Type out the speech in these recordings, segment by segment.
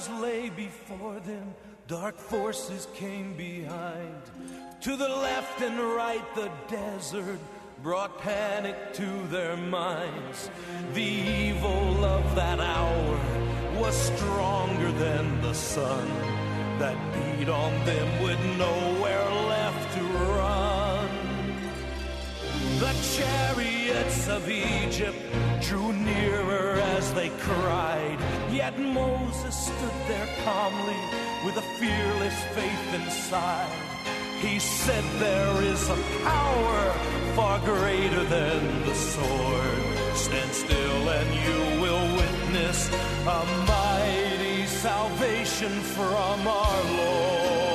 Waters lay before them, dark forces came behind. To the left and right, the desert brought panic to their minds. The evil of that hour was stronger than the sun that beat on them with nowhere left to run. The chariots of Egypt drew nearer as they cried. Yet Moses stood there calmly with a fearless faith inside. He said, There is a power far greater than the sword. Stand still and you will witness a mighty salvation from our Lord.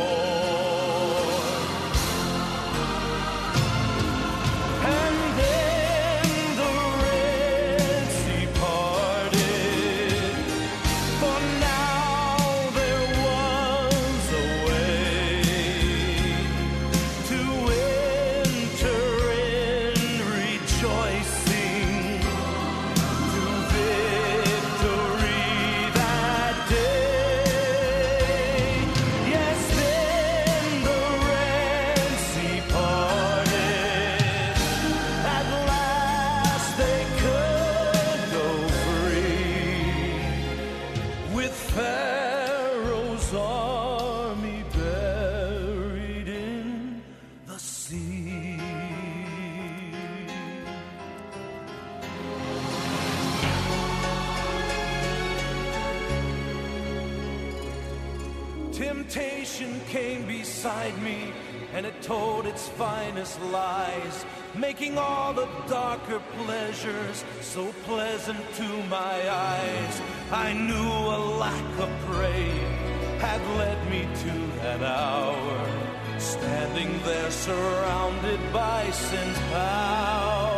Lies, making all the darker pleasures so pleasant to my eyes. I knew a lack of praying had led me to that hour, standing there surrounded by sin's power.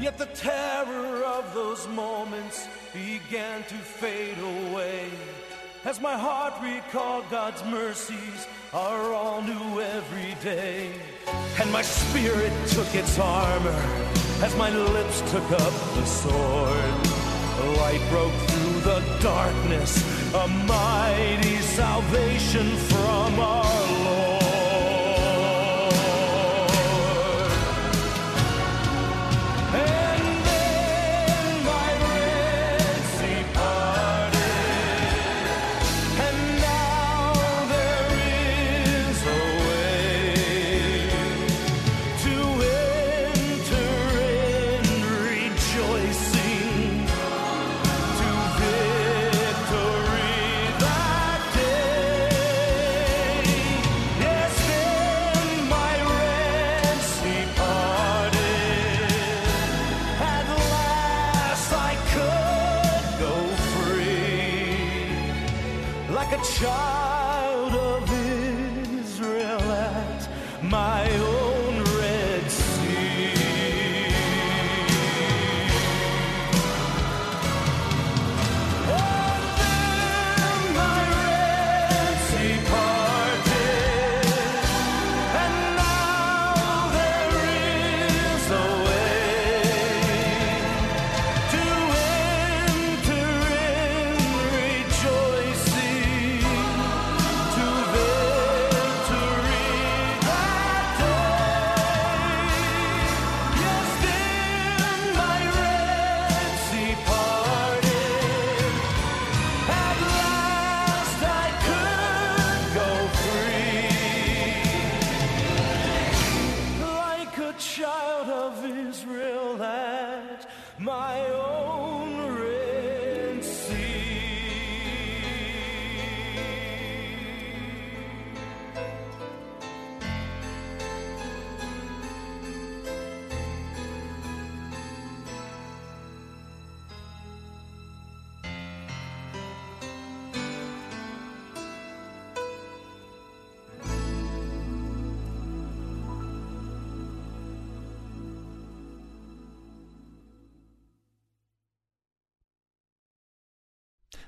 Yet the terror of those moments began to fade away. As my heart recalled God's mercies are all new every day. And my spirit took its armor as my lips took up the sword. Oh, Light broke through the darkness, a mighty salvation from our Lord.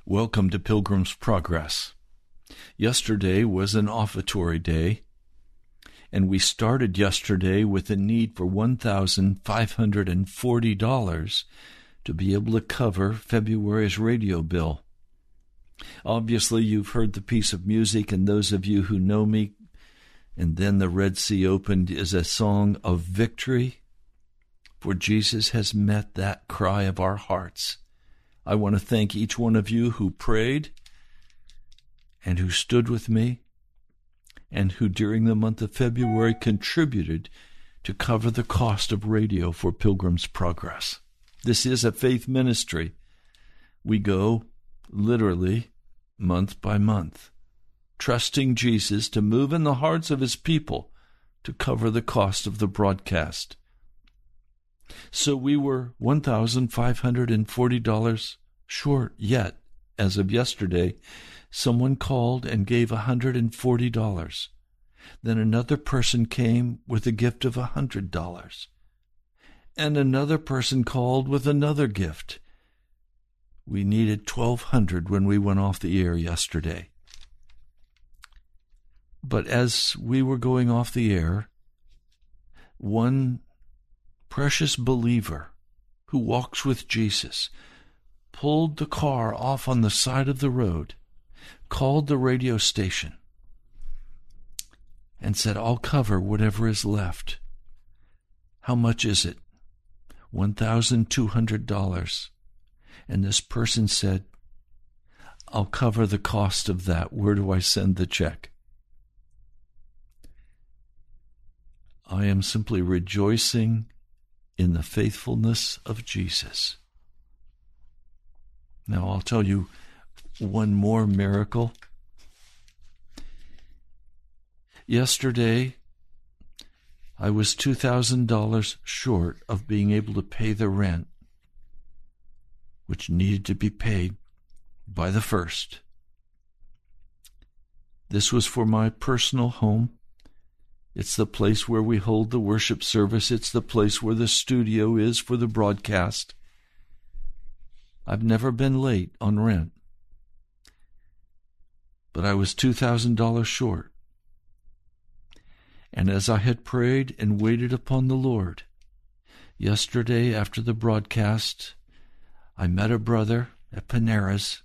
Welcome to Pilgrim's Progress. Yesterday was an offertory day, and we started yesterday with a need for $1,540 to be able to cover February's radio bill. Obviously, you've heard the piece of music, and those of you who know me, and then the Red Sea opened is a song of victory, for Jesus has met that cry of our hearts. I want to thank each one of you who prayed and who stood with me and who during the month of February contributed to cover the cost of radio for Pilgrim's Progress. This is a faith ministry. We go literally month by month, trusting Jesus to move in the hearts of his people to cover the cost of the broadcast. So we were $1,540 short yet. As of yesterday, someone called and gave $140. Then another person came with a gift of $100. And another person called with another gift. We needed 1200 when we went off the air yesterday. But as we were going off the air, one precious believer who walks with Jesus pulled the car off on the side of the road, called the radio station, and said, I'll cover whatever is left. How much is it? $1,200. And this person said, I'll cover the cost of that. Where do I send the check? I am simply rejoicing in the faithfulness of Jesus. Now, I'll tell you one more miracle. Yesterday, I was $2,000 short of being able to pay the rent, which needed to be paid by the first. This was for my personal home. It's the place where we hold the worship service. It's the place where the studio is for the broadcast. I've never been late on rent. But I was $2,000 short. And as I had prayed and waited upon the Lord, yesterday after the broadcast, I met a brother at Panera's,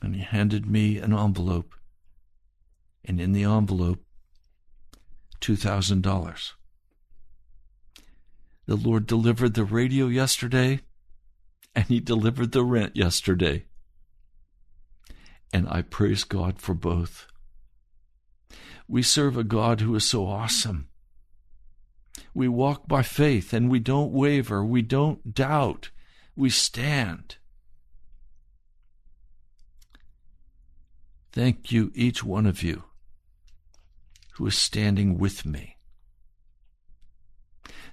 and he handed me an envelope. And in the envelope, $2,000. The Lord delivered the radio yesterday and he delivered the rent yesterday. And I praise God for both. We serve a God who is so awesome. We walk by faith and we don't waver, we don't doubt, we stand. Thank you, each one of you, who is standing with me.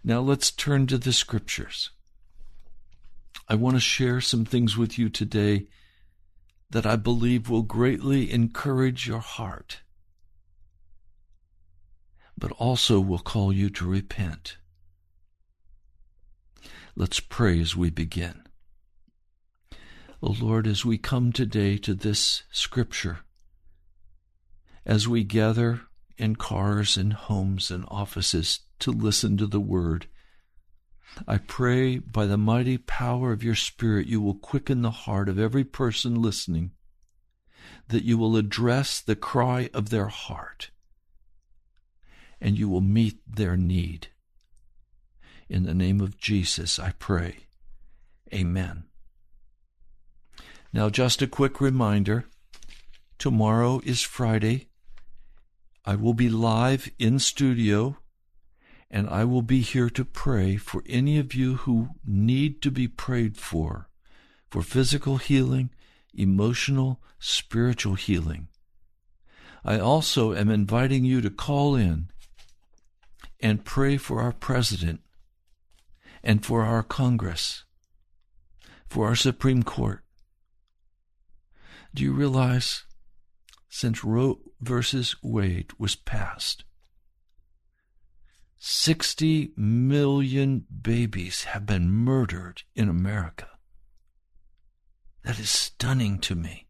Now let's turn to the scriptures. I want to share some things with you today that I believe will greatly encourage your heart, but also will call you to repent. Let's pray as we begin. O oh Lord, as we come today to this scripture, as we gather in cars and homes and offices to listen to the word, I pray by the mighty power of your Spirit, you will quicken the heart of every person listening, that you will address the cry of their heart, and you will meet their need. In the name of Jesus, I pray. Amen. Now, just a quick reminder tomorrow is Friday. I will be live in studio and I will be here to pray for any of you who need to be prayed for, for physical healing, emotional, spiritual healing. I also am inviting you to call in and pray for our president and for our Congress, for our Supreme Court. Do you realize since Roe versus Wade was passed, 60 million babies have been murdered in America. That is stunning to me.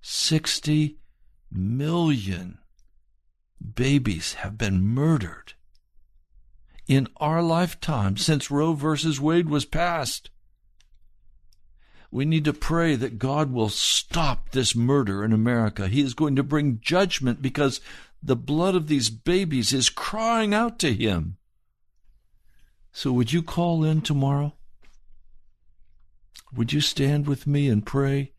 60 million babies have been murdered in our lifetime since Roe versus Wade was passed. We need to pray that God will stop this murder in America. He is going to bring judgment because the blood of these babies is crying out to Him. So, would you call in tomorrow? Would you stand with me and pray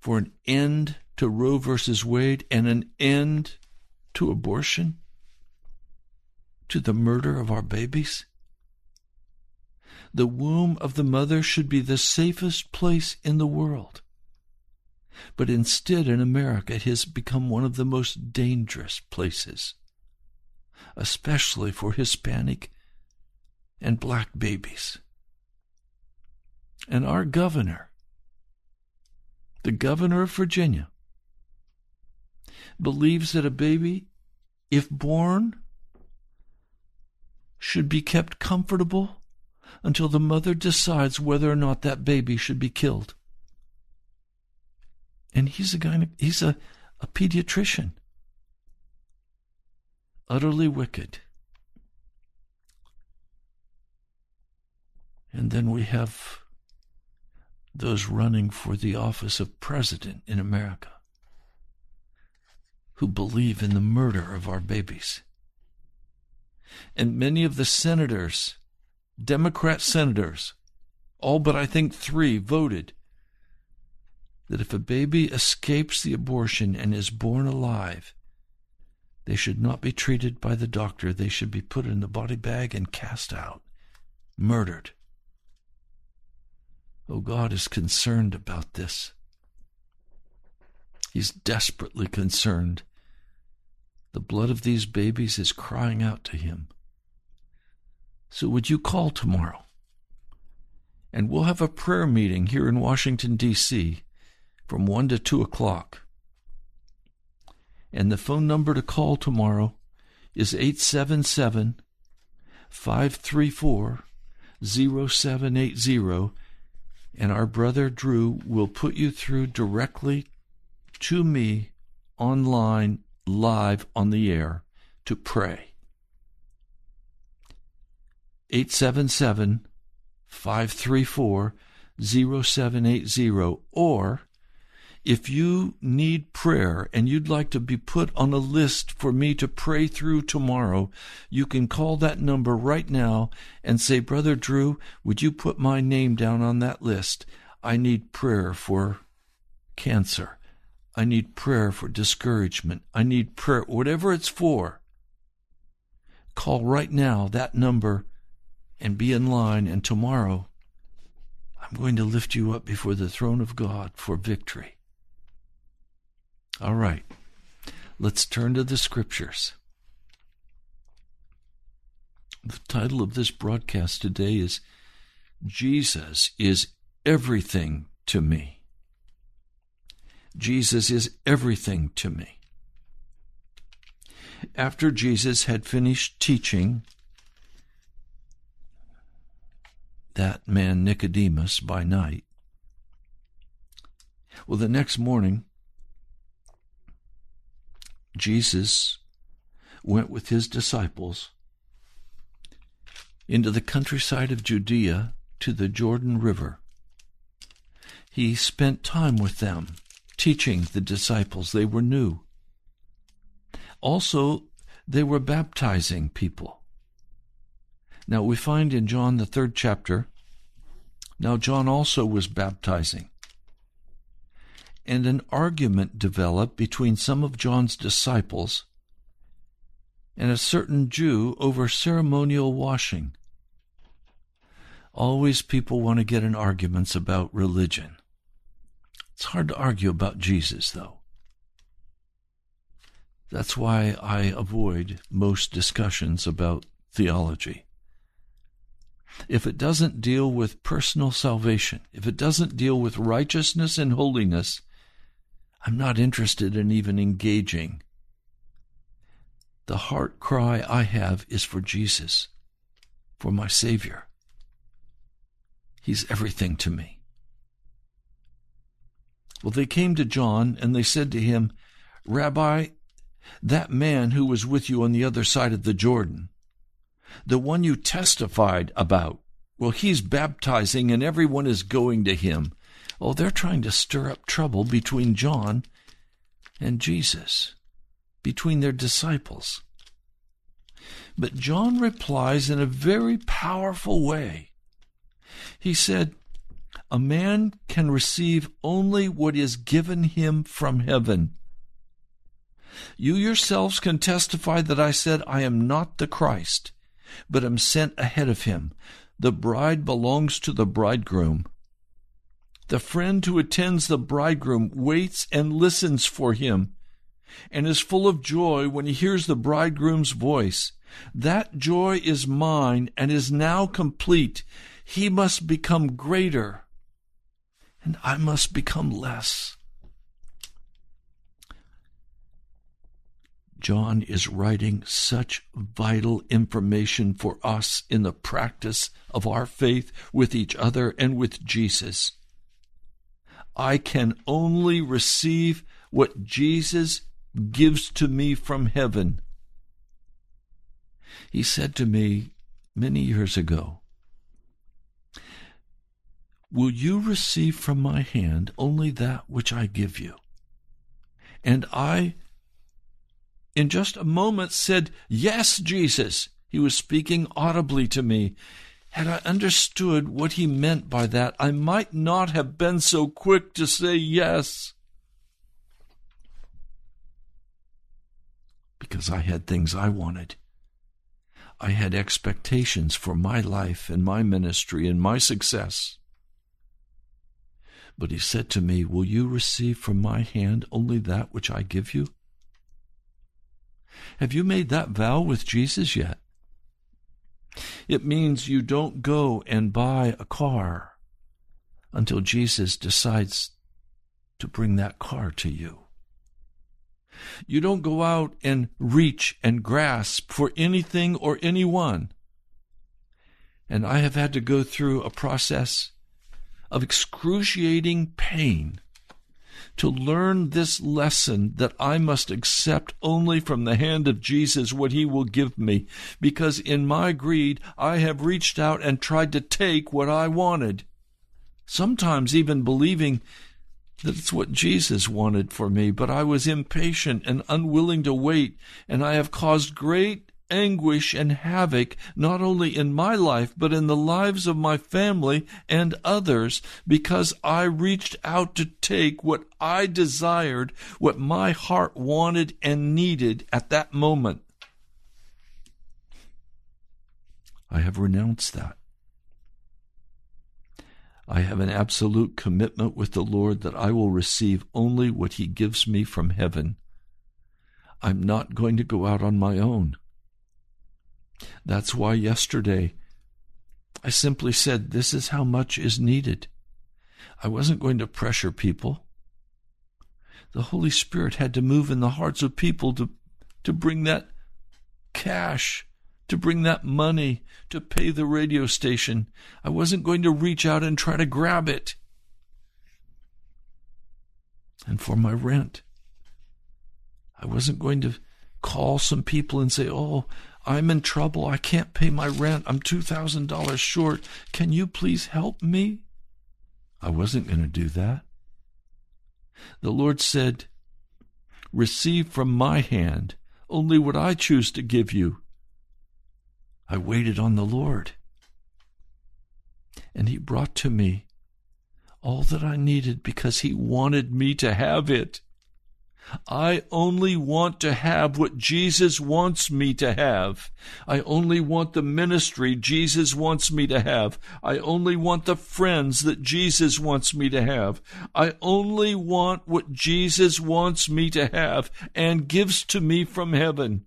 for an end to Roe versus Wade and an end to abortion? To the murder of our babies? The womb of the mother should be the safest place in the world. But instead, in America, it has become one of the most dangerous places, especially for Hispanic and black babies. And our governor, the governor of Virginia, believes that a baby, if born, should be kept comfortable until the mother decides whether or not that baby should be killed. And he's a guy, he's a, a pediatrician. Utterly wicked. And then we have those running for the office of president in America who believe in the murder of our babies. And many of the senators, Democrat senators, all but I think three, voted that if a baby escapes the abortion and is born alive, they should not be treated by the doctor. They should be put in the body bag and cast out, murdered. Oh, God is concerned about this. He's desperately concerned. The blood of these babies is crying out to him. So, would you call tomorrow? And we'll have a prayer meeting here in Washington, D.C. from 1 to 2 o'clock. And the phone number to call tomorrow is 877 534 0780 and our brother Drew will put you through directly to me online, live on the air to pray. 877 534 0780 or if you need prayer and you'd like to be put on a list for me to pray through tomorrow, you can call that number right now and say, Brother Drew, would you put my name down on that list? I need prayer for cancer. I need prayer for discouragement. I need prayer, whatever it's for. Call right now that number and be in line, and tomorrow I'm going to lift you up before the throne of God for victory. All right, let's turn to the scriptures. The title of this broadcast today is Jesus is everything to me. Jesus is everything to me. After Jesus had finished teaching that man Nicodemus by night, well, the next morning, Jesus went with his disciples into the countryside of Judea to the Jordan River. He spent time with them, teaching the disciples. They were new. Also, they were baptizing people. Now, we find in John, the third chapter, now John also was baptizing and an argument developed between some of John's disciples and a certain Jew over ceremonial washing. Always people want to get in arguments about religion. It's hard to argue about Jesus, though. That's why I avoid most discussions about theology. If it doesn't deal with personal salvation, if it doesn't deal with righteousness and holiness, I'm not interested in even engaging. The heart cry I have is for Jesus, for my Savior. He's everything to me. Well, they came to John and they said to him, Rabbi, that man who was with you on the other side of the Jordan, the one you testified about, well, he's baptizing and everyone is going to him. Oh, they're trying to stir up trouble between John and Jesus, between their disciples. But John replies in a very powerful way. He said, A man can receive only what is given him from heaven. You yourselves can testify that I said, I am not the Christ, but am sent ahead of him. The bride belongs to the bridegroom. The friend who attends the bridegroom waits and listens for him, and is full of joy when he hears the bridegroom's voice. That joy is mine and is now complete. He must become greater, and I must become less. John is writing such vital information for us in the practice of our faith with each other and with Jesus. I can only receive what Jesus gives to me from heaven. He said to me many years ago, Will you receive from my hand only that which I give you? And I, in just a moment, said, Yes, Jesus. He was speaking audibly to me. Had I understood what he meant by that, I might not have been so quick to say yes. Because I had things I wanted. I had expectations for my life and my ministry and my success. But he said to me, Will you receive from my hand only that which I give you? Have you made that vow with Jesus yet? It means you don't go and buy a car until Jesus decides to bring that car to you. You don't go out and reach and grasp for anything or anyone. And I have had to go through a process of excruciating pain to learn this lesson that I must accept only from the hand of Jesus what he will give me, because in my greed I have reached out and tried to take what I wanted, sometimes even believing that it's what Jesus wanted for me, but I was impatient and unwilling to wait, and I have caused great anguish and havoc not only in my life but in the lives of my family and others because I reached out to take what I desired, what my heart wanted and needed at that moment. I have renounced that. I have an absolute commitment with the Lord that I will receive only what He gives me from heaven. I'm not going to go out on my own. That's why yesterday I simply said, This is how much is needed. I wasn't going to pressure people. The Holy Spirit had to move in the hearts of people to, to bring that cash, to bring that money, to pay the radio station. I wasn't going to reach out and try to grab it. And for my rent, I wasn't going to call some people and say, Oh, I'm in trouble. I can't pay my rent. I'm $2,000 short. Can you please help me? I wasn't going to do that. The Lord said, Receive from my hand only what I choose to give you. I waited on the Lord, and He brought to me all that I needed because He wanted me to have it. I only want to have what Jesus wants me to have. I only want the ministry Jesus wants me to have. I only want the friends that Jesus wants me to have. I only want what Jesus wants me to have and gives to me from heaven.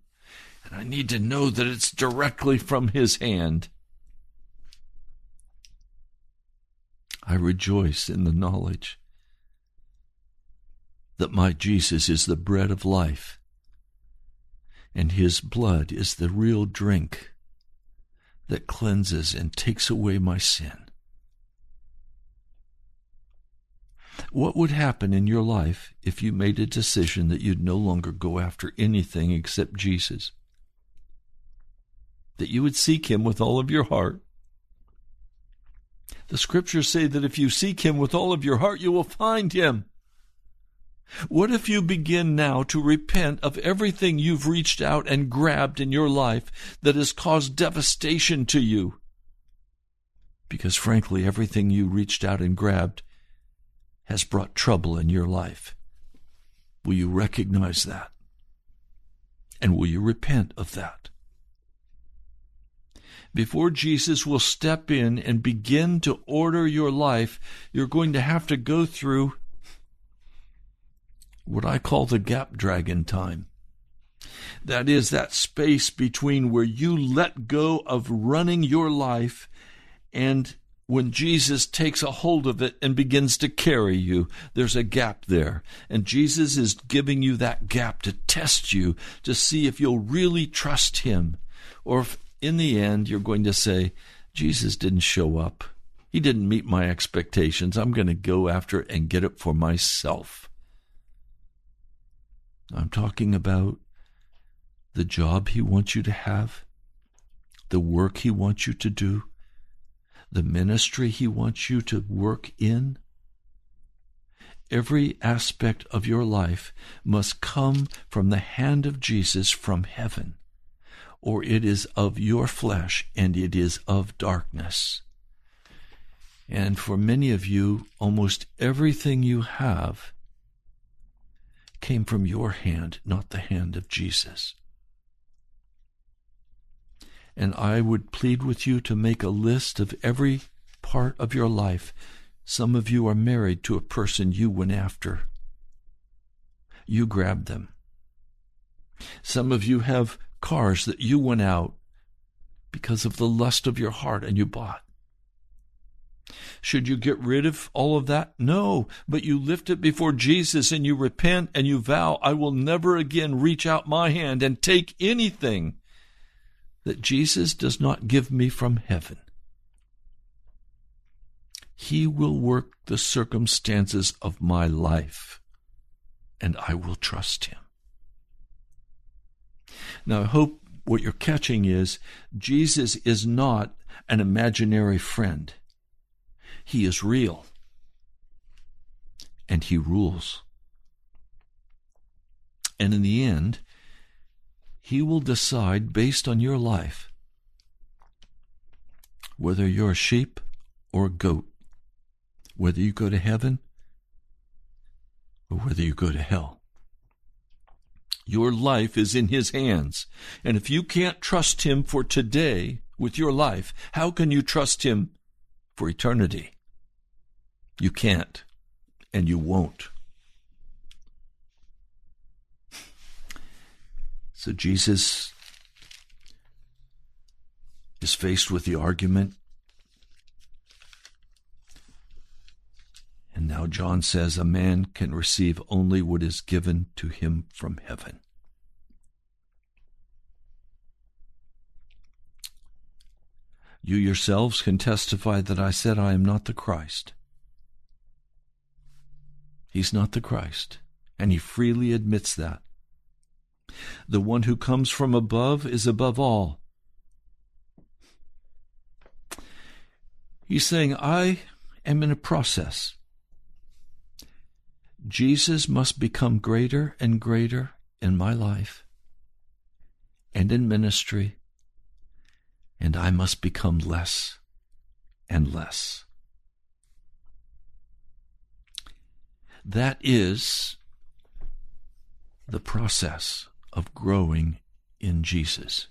And I need to know that it's directly from His hand. I rejoice in the knowledge that my Jesus is the bread of life, and his blood is the real drink that cleanses and takes away my sin. What would happen in your life if you made a decision that you'd no longer go after anything except Jesus? That you would seek Him with all of your heart. The scriptures say that if you seek Him with all of your heart, you will find Him. What if you begin now to repent of everything you've reached out and grabbed in your life that has caused devastation to you? Because frankly, everything you reached out and grabbed has brought trouble in your life. Will you recognize that? And will you repent of that? Before Jesus will step in and begin to order your life, you're going to have to go through what I call the gap dragon time. That is that space between where you let go of running your life and when Jesus takes a hold of it and begins to carry you, there's a gap there. And Jesus is giving you that gap to test you to see if you'll really trust Him. Or if in the end you're going to say, Jesus didn't show up. He didn't meet my expectations. I'm going to go after it and get it for myself. I'm talking about the job He wants you to have, the work He wants you to do, the ministry He wants you to work in. Every aspect of your life must come from the hand of Jesus from heaven, or it is of your flesh and it is of darkness. And for many of you, almost everything you have came from your hand, not the hand of Jesus. And I would plead with you to make a list of every part of your life. Some of you are married to a person you went after. You grabbed them. Some of you have cars that you went out because of the lust of your heart and you bought. Should you get rid of all of that? No, but you lift it before Jesus and you repent and you vow, I will never again reach out my hand and take anything that Jesus does not give me from heaven. He will work the circumstances of my life, and I will trust Him. Now, I hope what you're catching is Jesus is not an imaginary friend. He is real. And He rules. And in the end, He will decide based on your life whether you're a sheep or a goat, whether you go to heaven or whether you go to hell. Your life is in His hands. And if you can't trust Him for today with your life, how can you trust Him for eternity? You can't, and you won't. So Jesus is faced with the argument. And now John says a man can receive only what is given to him from heaven. You yourselves can testify that I said I am not the Christ. He's not the Christ, and he freely admits that. The one who comes from above is above all. He's saying, I am in a process. Jesus must become greater and greater in my life and in ministry, and I must become less and less. That is the process of growing in Jesus.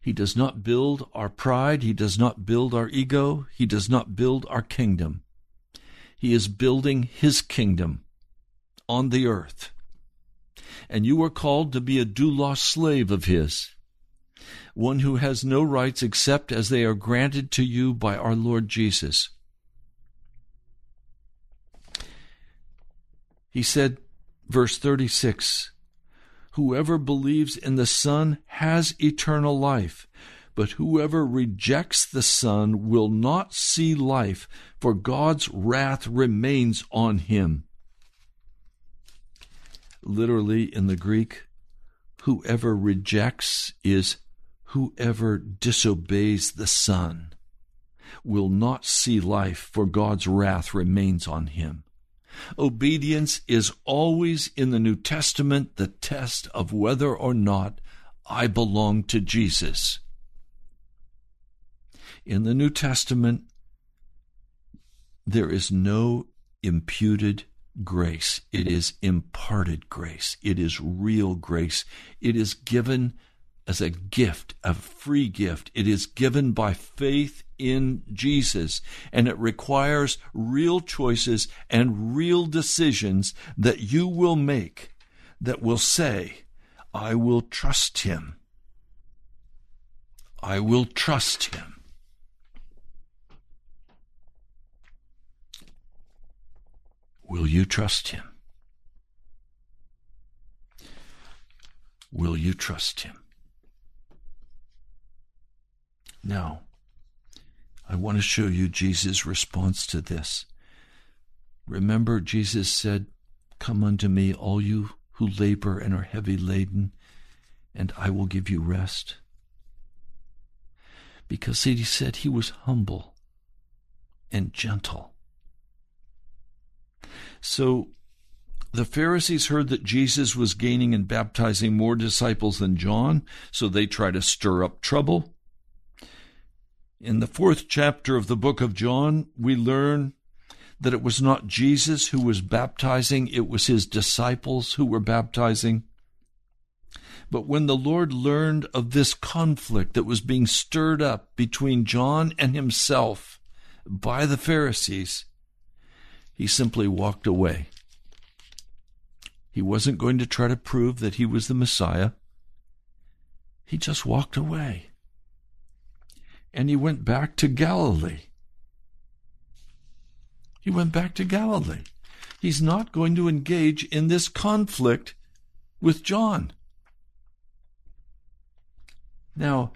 He does not build our pride. He does not build our ego. He does not build our kingdom. He is building His kingdom on the earth. And you are called to be a doulos slave of His, one who has no rights except as they are granted to you by our Lord Jesus. He said, verse 36, Whoever believes in the Son has eternal life, but whoever rejects the Son will not see life, for God's wrath remains on him. Literally in the Greek, whoever rejects is whoever disobeys the Son will not see life, for God's wrath remains on him. Obedience is always in the New Testament the test of whether or not I belong to Jesus. In the New Testament, there is no imputed grace. It is imparted grace. It is real grace. It is given as a gift, a free gift. It is given by faith in Jesus, and it requires real choices and real decisions that you will make that will say, I will trust him. I will trust him. Will you trust him? Will you trust him? Now, I want to show you Jesus' response to this. Remember, Jesus said, Come unto me, all you who labor and are heavy laden, and I will give you rest. Because he said he was humble and gentle. So the Pharisees heard that Jesus was gaining and baptizing more disciples than John, so they try to stir up trouble. In the fourth chapter of the book of John, we learn that it was not Jesus who was baptizing, it was his disciples who were baptizing. But when the Lord learned of this conflict that was being stirred up between John and himself by the Pharisees, he simply walked away. He wasn't going to try to prove that he was the Messiah. He just walked away and he went back to Galilee. He went back to Galilee. He's not going to engage in this conflict with John. Now,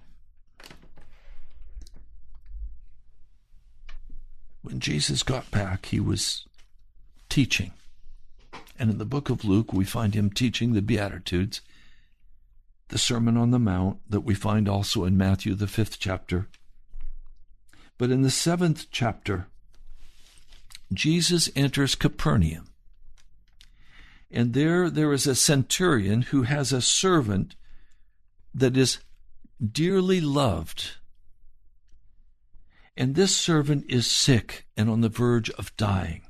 when Jesus got back, he was teaching. And in the book of Luke, we find him teaching the Beatitudes, the Sermon on the Mount that we find also in Matthew, the fifth chapter. But in the seventh chapter, Jesus enters Capernaum. And there, there is a centurion who has a servant that is dearly loved. And this servant is sick and on the verge of dying.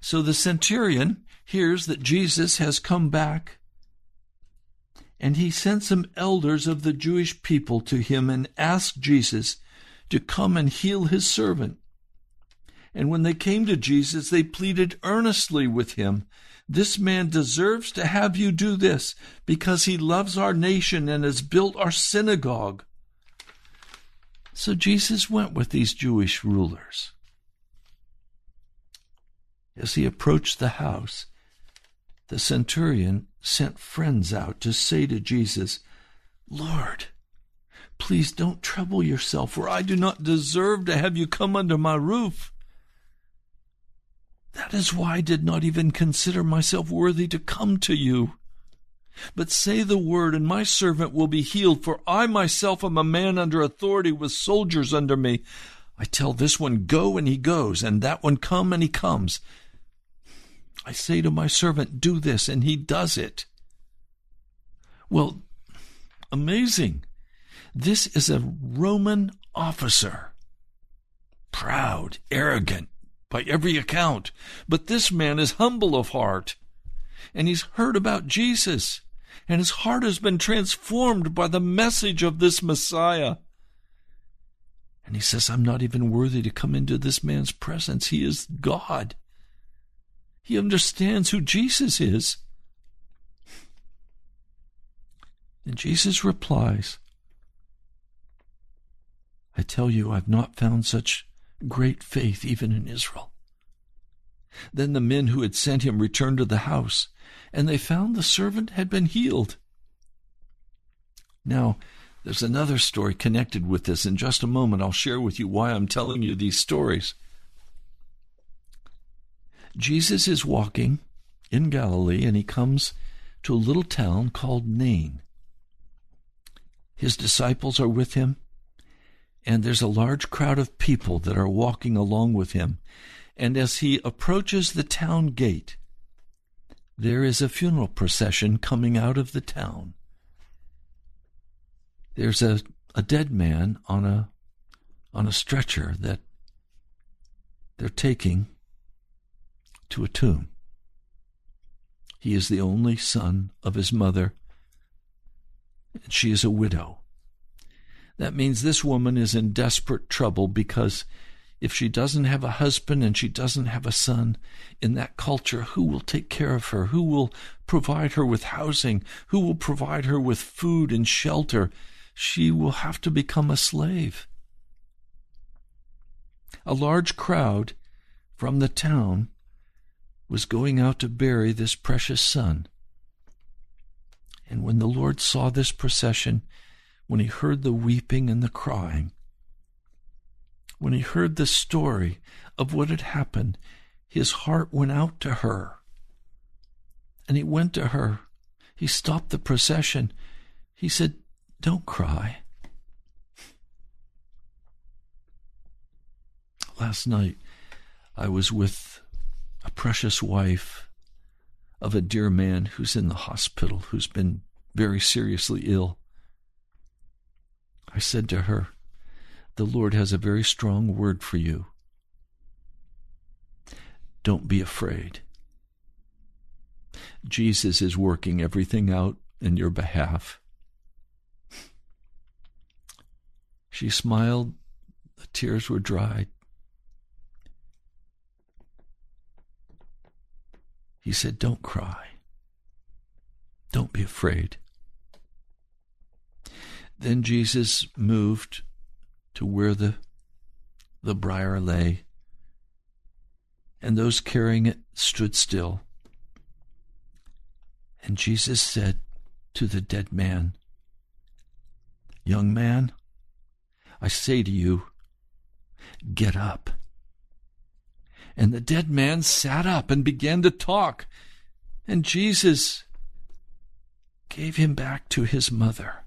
So the centurion hears that Jesus has come back, and he sent some elders of the Jewish people to him and asked Jesus to come and heal his servant. And when they came to Jesus, they pleaded earnestly with him, This man deserves to have you do this, because he loves our nation and has built our synagogue. So Jesus went with these Jewish rulers. As he approached the house, the centurion sent friends out to say to Jesus, Lord, Please don't trouble yourself, for I do not deserve to have you come under my roof. That is why I did not even consider myself worthy to come to you. But say the word, and my servant will be healed, for I myself am a man under authority with soldiers under me. I tell this one, Go, and he goes, and that one, Come, and he comes. I say to my servant, Do this, and he does it. Well, amazing. This is a Roman officer. Proud, arrogant, by every account. But this man is humble of heart. And he's heard about Jesus. And his heart has been transformed by the message of this Messiah. And he says, I'm not even worthy to come into this man's presence. He is God. He understands who Jesus is. And Jesus replies, I tell you, I've not found such great faith even in Israel. Then the men who had sent him returned to the house, and they found the servant had been healed. Now, There's another story connected with this. In just a moment, I'll share with you why I'm telling you these stories. Jesus is walking in Galilee and he comes to a little town called Nain. His disciples are with him, and there's a large crowd of people that are walking along with him. And as he approaches the town gate, there is a funeral procession coming out of the town. There's a, a dead man on a on a stretcher that they're taking to a tomb. He is the only son of his mother, and she is a widow. That means this woman is in desperate trouble because if she doesn't have a husband and she doesn't have a son in that culture, who will take care of her? Who will provide her with housing? Who will provide her with food and shelter? She will have to become a slave. A large crowd from the town was going out to bury this precious son. And when the Lord saw this procession, when he heard the weeping and the crying, when he heard the story of what had happened, his heart went out to her. And he went to her. He stopped the procession. He said, Don't cry. Last night, I was with a precious wife of a dear man who's in the hospital, who's been very seriously ill. I said to her, The Lord has a very strong word for you. Don't be afraid. Jesus is working everything out in your behalf. She smiled, the tears were dried. He said, Don't cry. Don't be afraid. Then Jesus moved to where the, the briar lay, and those carrying it stood still. And Jesus said to the dead man, Young man, I say to you, get up. And the dead man sat up and began to talk. And Jesus gave him back to his mother.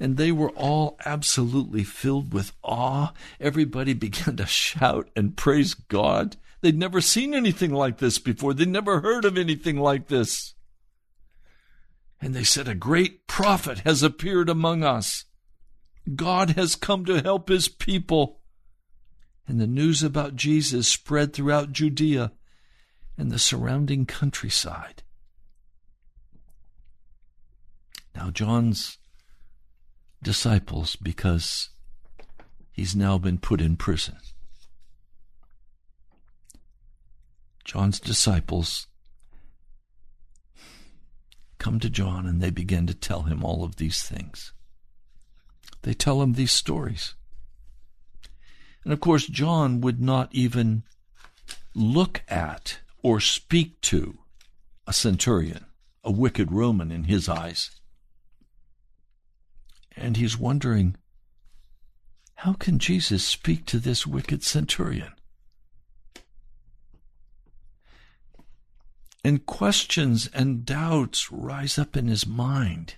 And they were all absolutely filled with awe. Everybody began to shout and praise God. They'd never seen anything like this before. They'd never heard of anything like this. And they said, A great prophet has appeared among us. God has come to help his people and the news about Jesus spread throughout Judea and the surrounding countryside. Now, John's disciples, because he's now been put in prison, John's disciples come to John and they begin to tell him all of these things. They tell him these stories. And of course, John would not even look at or speak to a centurion, a wicked Roman in his eyes. And he's wondering, how can Jesus speak to this wicked centurion? And questions and doubts rise up in his mind.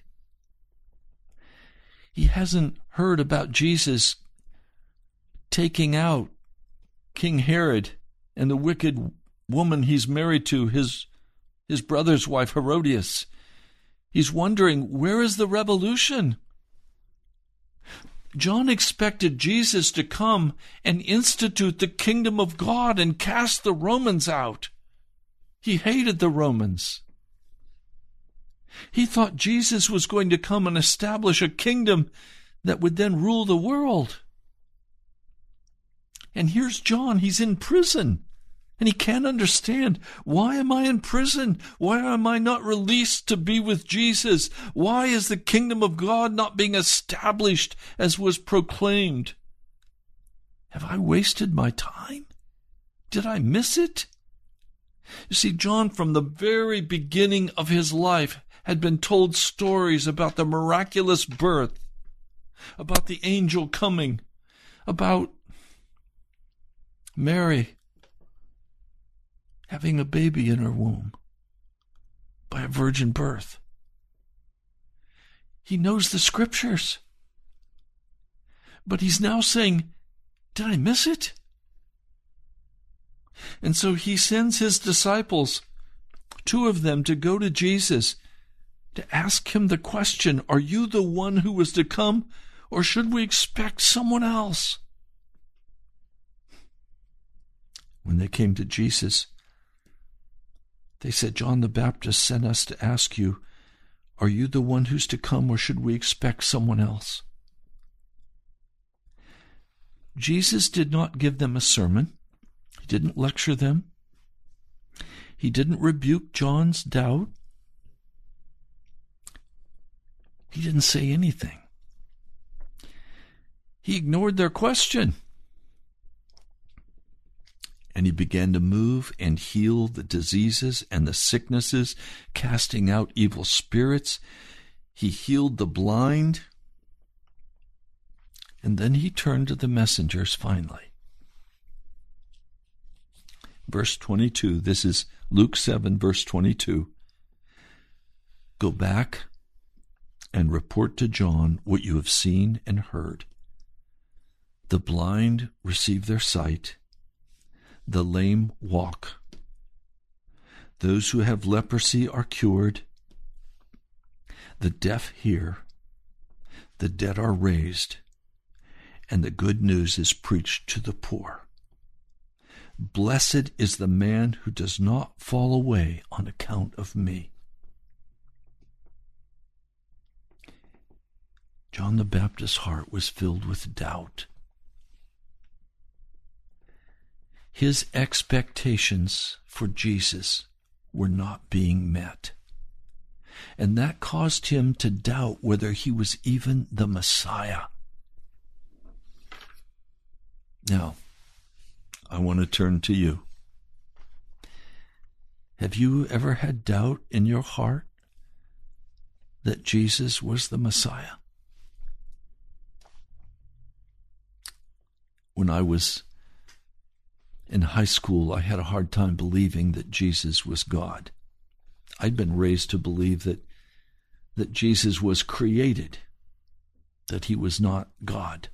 He hasn't heard about Jesus taking out King Herod and the wicked woman he's married to, his, his brother's wife, Herodias. He's wondering, where is the revolution? John expected Jesus to come and institute the kingdom of God and cast the Romans out. He hated the Romans. He thought Jesus was going to come and establish a kingdom that would then rule the world. And here's John, he's in prison. And he can't understand why am I in prison? Why am I not released to be with Jesus? Why is the kingdom of God not being established as was proclaimed? Have I wasted my time? Did I miss it? You see, John, from the very beginning of his life, had been told stories about the miraculous birth, about the angel coming, about Mary having a baby in her womb by a virgin birth. He knows the scriptures. But he's now saying, Did I miss it? And so he sends his disciples, two of them, to go to Jesus to ask him the question Are you the one who was to come, or should we expect someone else? When they came to Jesus, they said, John the Baptist sent us to ask you, Are you the one who's to come, or should we expect someone else? Jesus did not give them a sermon. He didn't lecture them. He didn't rebuke John's doubt. He didn't say anything. He ignored their question. And he began to move and heal the diseases and the sicknesses, casting out evil spirits. He healed the blind. And then he turned to the messengers finally. Verse 22, this is Luke 7, verse 22. Go back and report to John what you have seen and heard. The blind receive their sight, the lame walk. Those who have leprosy are cured, the deaf hear, the dead are raised, and the good news is preached to the poor. Blessed is the man who does not fall away on account of me. John the Baptist's heart was filled with doubt. His expectations for Jesus were not being met. And that caused him to doubt whether he was even the Messiah. Now, I want to turn to you. Have you ever had doubt in your heart that Jesus was the Messiah? When I was in high school, I had a hard time believing that Jesus was God. I'd been raised to believe that, that Jesus was created, that he was not God.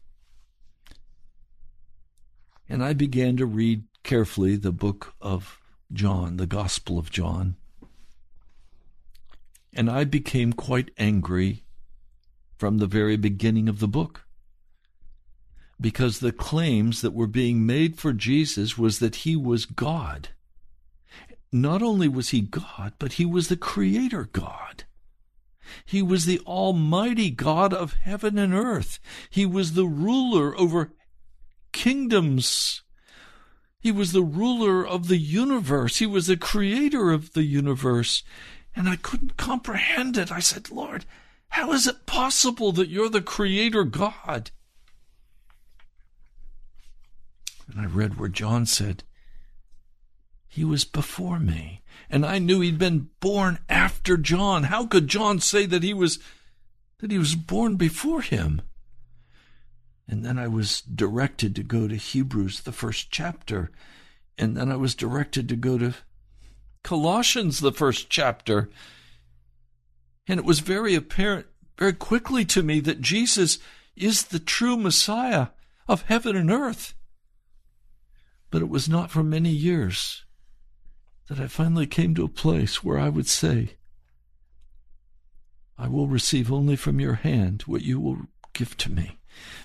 And I began to read carefully the book of John, the Gospel of John. And I became quite angry from the very beginning of the book. Because the claims that were being made for Jesus was that he was God. Not only was he God, but he was the creator God. He was the almighty God of heaven and earth. He was the ruler over kingdoms. He was the ruler of the universe. He was the creator of the universe. And I couldn't comprehend it. I said, Lord, how is it possible that you're the creator God? And I read where John said, He was before me. And I knew he'd been born after John. How could John say that he was that he was born before him? And then I was directed to go to Hebrews, the first chapter. And then I was directed to go to Colossians, the first chapter. And it was very apparent very quickly to me that Jesus is the true Messiah of heaven and earth. But it was not for many years that I finally came to a place where I would say, I will receive only from your hand what you will give to me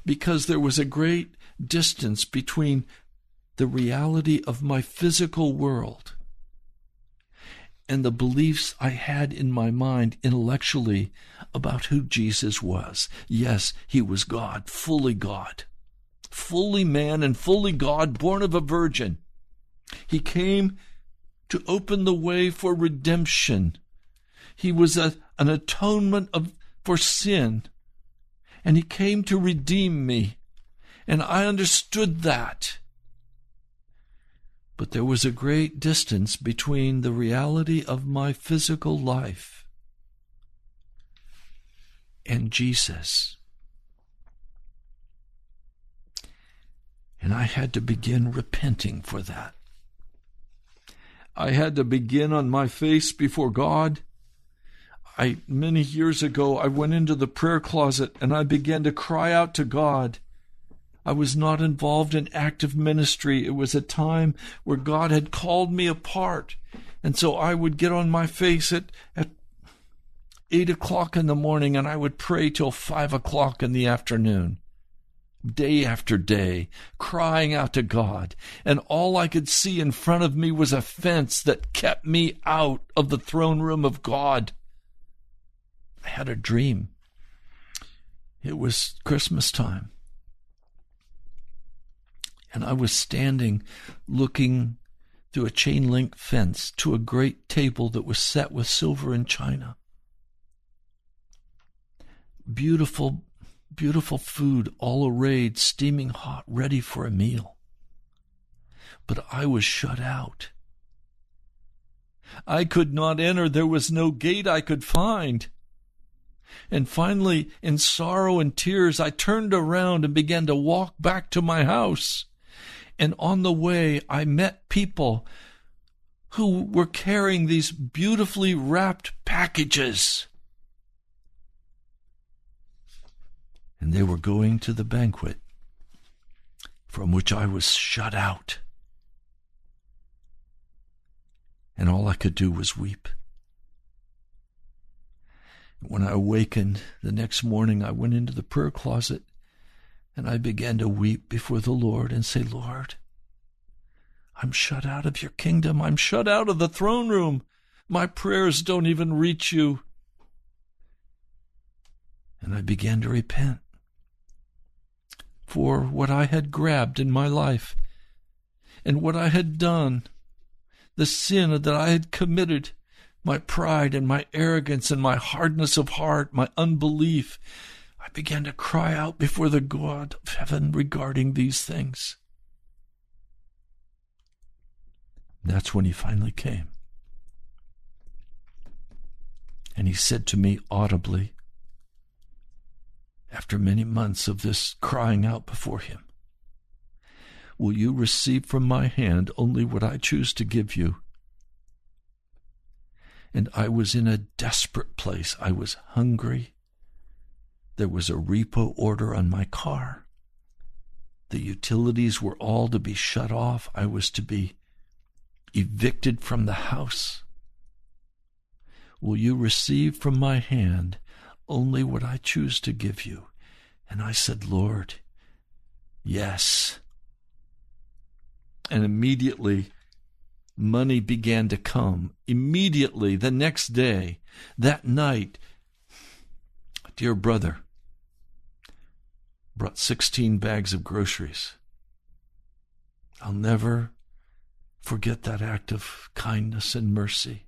because there was a great distance between the reality of my physical world and the beliefs I had in my mind intellectually about who Jesus was. Yes, he was God, fully God, fully man and fully God, born of a virgin. He came to open the way for redemption. He was a, an atonement of, for sin and he came to redeem me. And I understood that. But there was a great distance between the reality of my physical life and Jesus. And I had to begin repenting for that. I had to begin on my face before God. I many years ago I went into the prayer closet and I began to cry out to God. I was not involved in active ministry. It was a time where God had called me apart. And so I would get on my face at, at eight o'clock in the morning and I would pray till five o'clock in the afternoon day after day, crying out to God, and all I could see in front of me was a fence that kept me out of the throne room of God. I had a dream. It was Christmas time. And I was standing looking through a chain link fence to a great table that was set with silver and china. Beautiful beautiful food all arrayed, steaming hot, ready for a meal. But I was shut out. I could not enter. There was no gate I could find. And finally, in sorrow and tears, I turned around and began to walk back to my house. And on the way, I met people who were carrying these beautifully wrapped packages. And they were going to the banquet from which I was shut out. And all I could do was weep. When I awakened the next morning, I went into the prayer closet and I began to weep before the Lord and say, Lord, I'm shut out of your kingdom. I'm shut out of the throne room. My prayers don't even reach you. And I began to repent for what I had grabbed in my life and what I had done, the sin that I had committed, my pride and my arrogance and my hardness of heart, my unbelief. I began to cry out before the God of heaven regarding these things. That's when he finally came. And he said to me audibly, after many months of this crying out before him. Will you receive from my hand only what I choose to give you? And I was in a desperate place. I was hungry. There was a repo order on my car. The utilities were all to be shut off. I was to be evicted from the house. Will you receive from my hand only what I choose to give you. And I said, Lord, yes. And immediately money began to come. Immediately, the next day, that night, dear brother brought 16 bags of groceries. I'll never forget that act of kindness and mercy.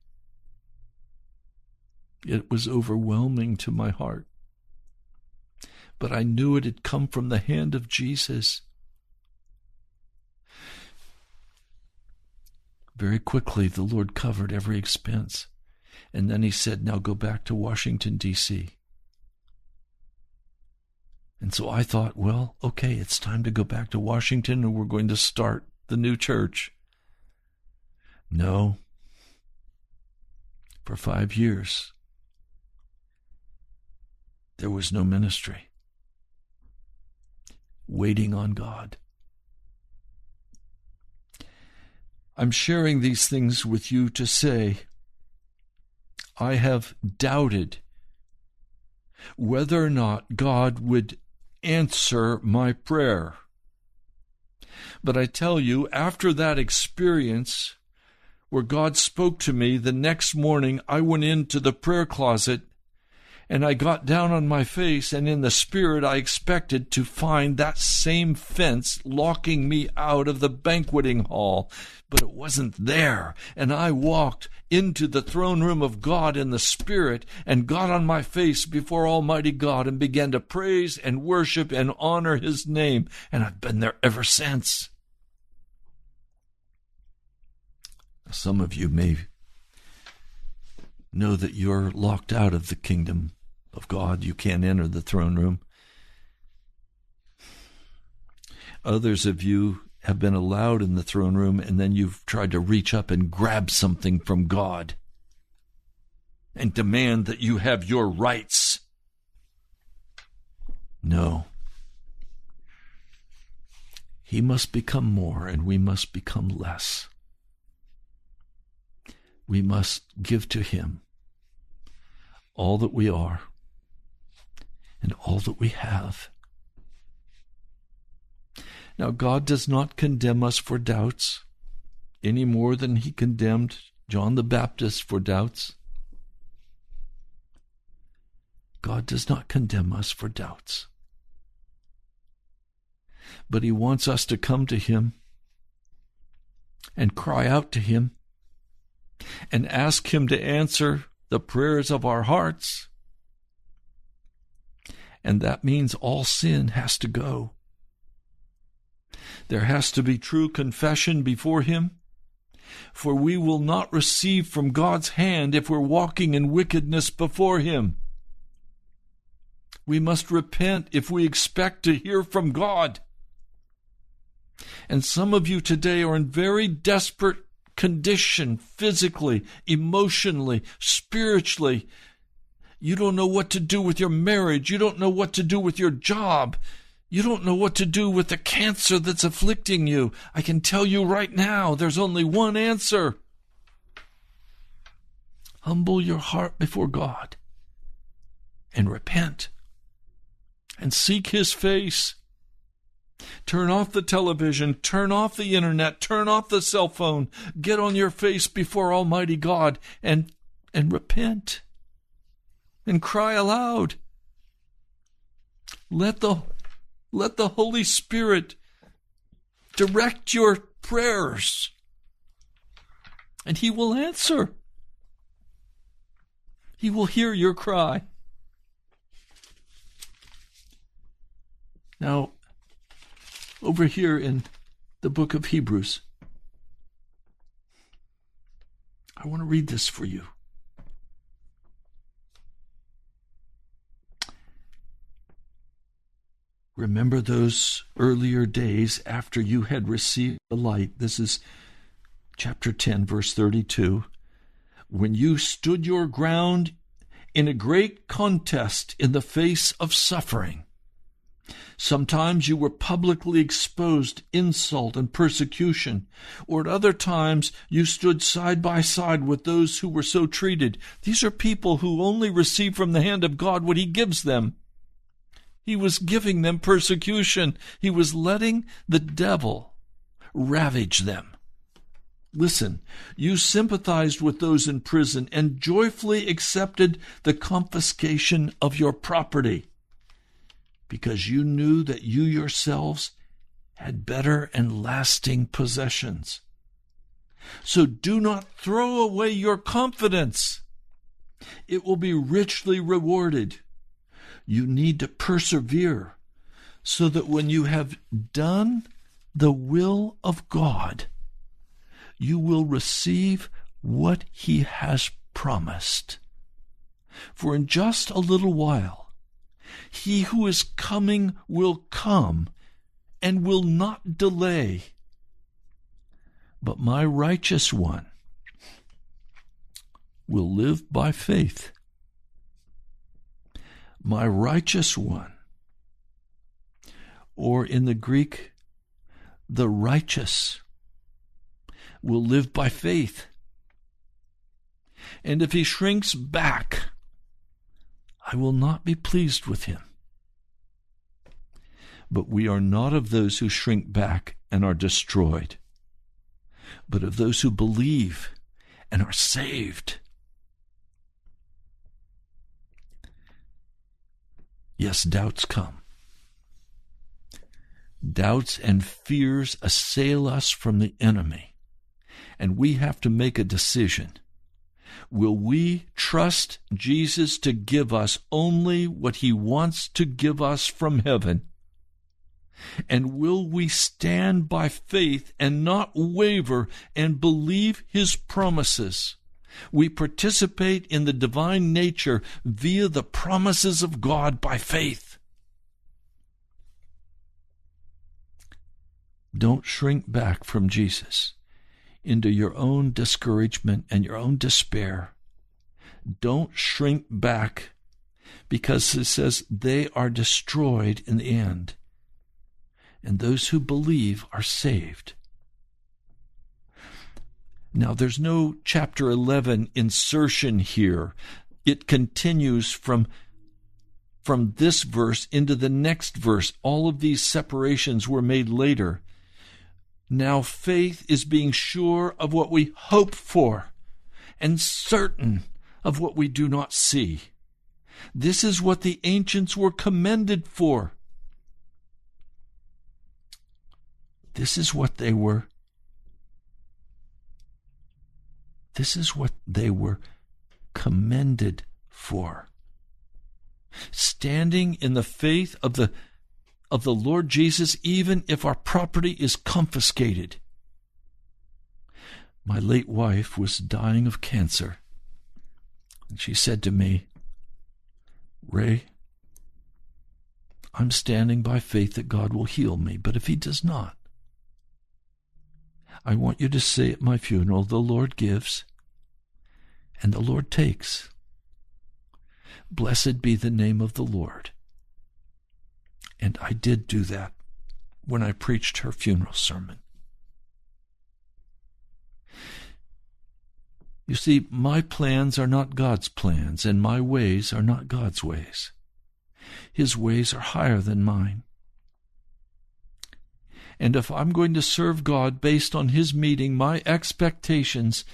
It was overwhelming to my heart. But I knew it had come from the hand of Jesus. Very quickly, the Lord covered every expense. And then he said, Now go back to Washington, D.C. And so I thought, well, okay, it's time to go back to Washington and we're going to start the new church. No. For five years, there was no ministry. Waiting on God. I'm sharing these things with you to say, I have doubted whether or not God would answer my prayer. But I tell you, after that experience where God spoke to me, the next morning I went into the prayer closet and I got down on my face, and in the spirit I expected to find that same fence locking me out of the banqueting hall. But it wasn't there, and I walked into the throne room of God in the Spirit and got on my face before Almighty God and began to praise and worship and honor His name, and I've been there ever since. Some of you may know that you're locked out of the kingdom of God. You can't enter the throne room. Others of you have been allowed in the throne room, and then you've tried to reach up and grab something from God and demand that you have your rights. No. He must become more, and we must become less. We must give to Him all that we are and all that we have. Now, God does not condemn us for doubts any more than he condemned John the Baptist for doubts. God does not condemn us for doubts. But he wants us to come to him and cry out to him and ask him to answer the prayers of our hearts. And that means all sin has to go. There has to be true confession before Him. For we will not receive from God's hand if we're walking in wickedness before Him. We must repent if we expect to hear from God. And some of you today are in very desperate condition, physically, emotionally, spiritually. You don't know what to do with your marriage. You don't know what to do with your job. You don't know what to do with the cancer that's afflicting you. I can tell you right now, there's only one answer. Humble your heart before God and repent and seek His face. Turn off the television, turn off the internet, turn off the cell phone, get on your face before Almighty God and, and repent and cry aloud. Let the let the Holy Spirit direct your prayers, and He will answer. He will hear your cry. Now, over here in the book of Hebrews, I want to read this for you. Remember those earlier days after you had received the light. This is chapter 10, verse 32. When you stood your ground in a great contest in the face of suffering. Sometimes you were publicly exposed insult and persecution, or at other times you stood side by side with those who were so treated. These are people who only receive from the hand of God what He gives them. He was giving them persecution. He was letting the devil ravage them. Listen, you sympathized with those in prison and joyfully accepted the confiscation of your property because you knew that you yourselves had better and lasting possessions. So do not throw away your confidence. It will be richly rewarded. You need to persevere so that when you have done the will of God, you will receive what He has promised. For in just a little while, He who is coming will come and will not delay. But my righteous one will live by faith my righteous one. Or in the Greek, the righteous will live by faith. And if he shrinks back, I will not be pleased with him. But we are not of those who shrink back and are destroyed, but of those who believe and are saved. Yes, doubts come. Doubts and fears assail us from the enemy, and we have to make a decision. Will we trust Jesus to give us only what he wants to give us from heaven? And will we stand by faith and not waver and believe his promises? We participate in the divine nature via the promises of God by faith. Don't shrink back from Jesus into your own discouragement and your own despair. Don't shrink back because it says they are destroyed in the end, and those who believe are saved. Now, there's no chapter 11 insertion here. It continues from, from this verse into the next verse. All of these separations were made later. Now, faith is being sure of what we hope for and certain of what we do not see. This is what the ancients were commended for. This is what they were This is what they were commended for. Standing in the faith of the of the Lord Jesus, even if our property is confiscated. My late wife was dying of cancer. And she said to me, Ray, I'm standing by faith that God will heal me, but if He does not, I want you to say at my funeral, the Lord gives and the Lord takes. Blessed be the name of the Lord. And I did do that when I preached her funeral sermon. You see, my plans are not God's plans, and my ways are not God's ways. His ways are higher than mine. And if I'm going to serve God based on His meeting my expectations,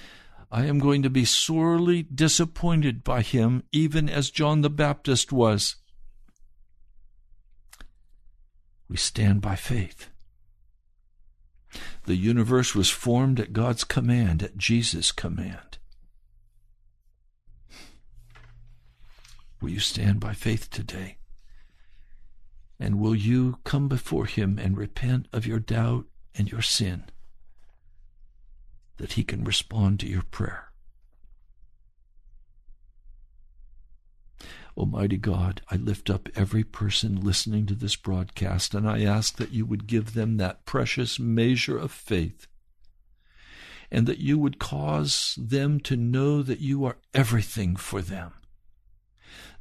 I am going to be sorely disappointed by Him, even as John the Baptist was. We stand by faith. The universe was formed at God's command, at Jesus' command. Will you stand by faith today? And will you come before Him and repent of your doubt and your sin that He can respond to your prayer? Almighty God, I lift up every person listening to this broadcast and I ask that you would give them that precious measure of faith and that you would cause them to know that you are everything for them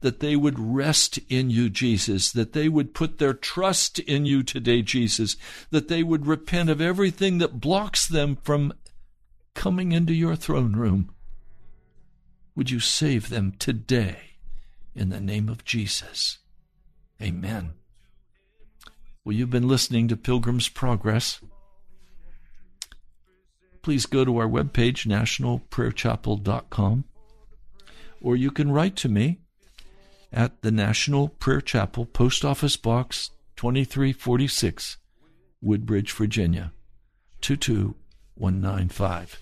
that they would rest in you, Jesus, that they would put their trust in you today, Jesus, that they would repent of everything that blocks them from coming into your throne room. Would you save them today in the name of Jesus? Amen. Well, you've been listening to Pilgrim's Progress. Please go to our webpage, nationalprayerchapel.com, or you can write to me at the National Prayer Chapel, Post Office Box 2346, Woodbridge, Virginia 22195.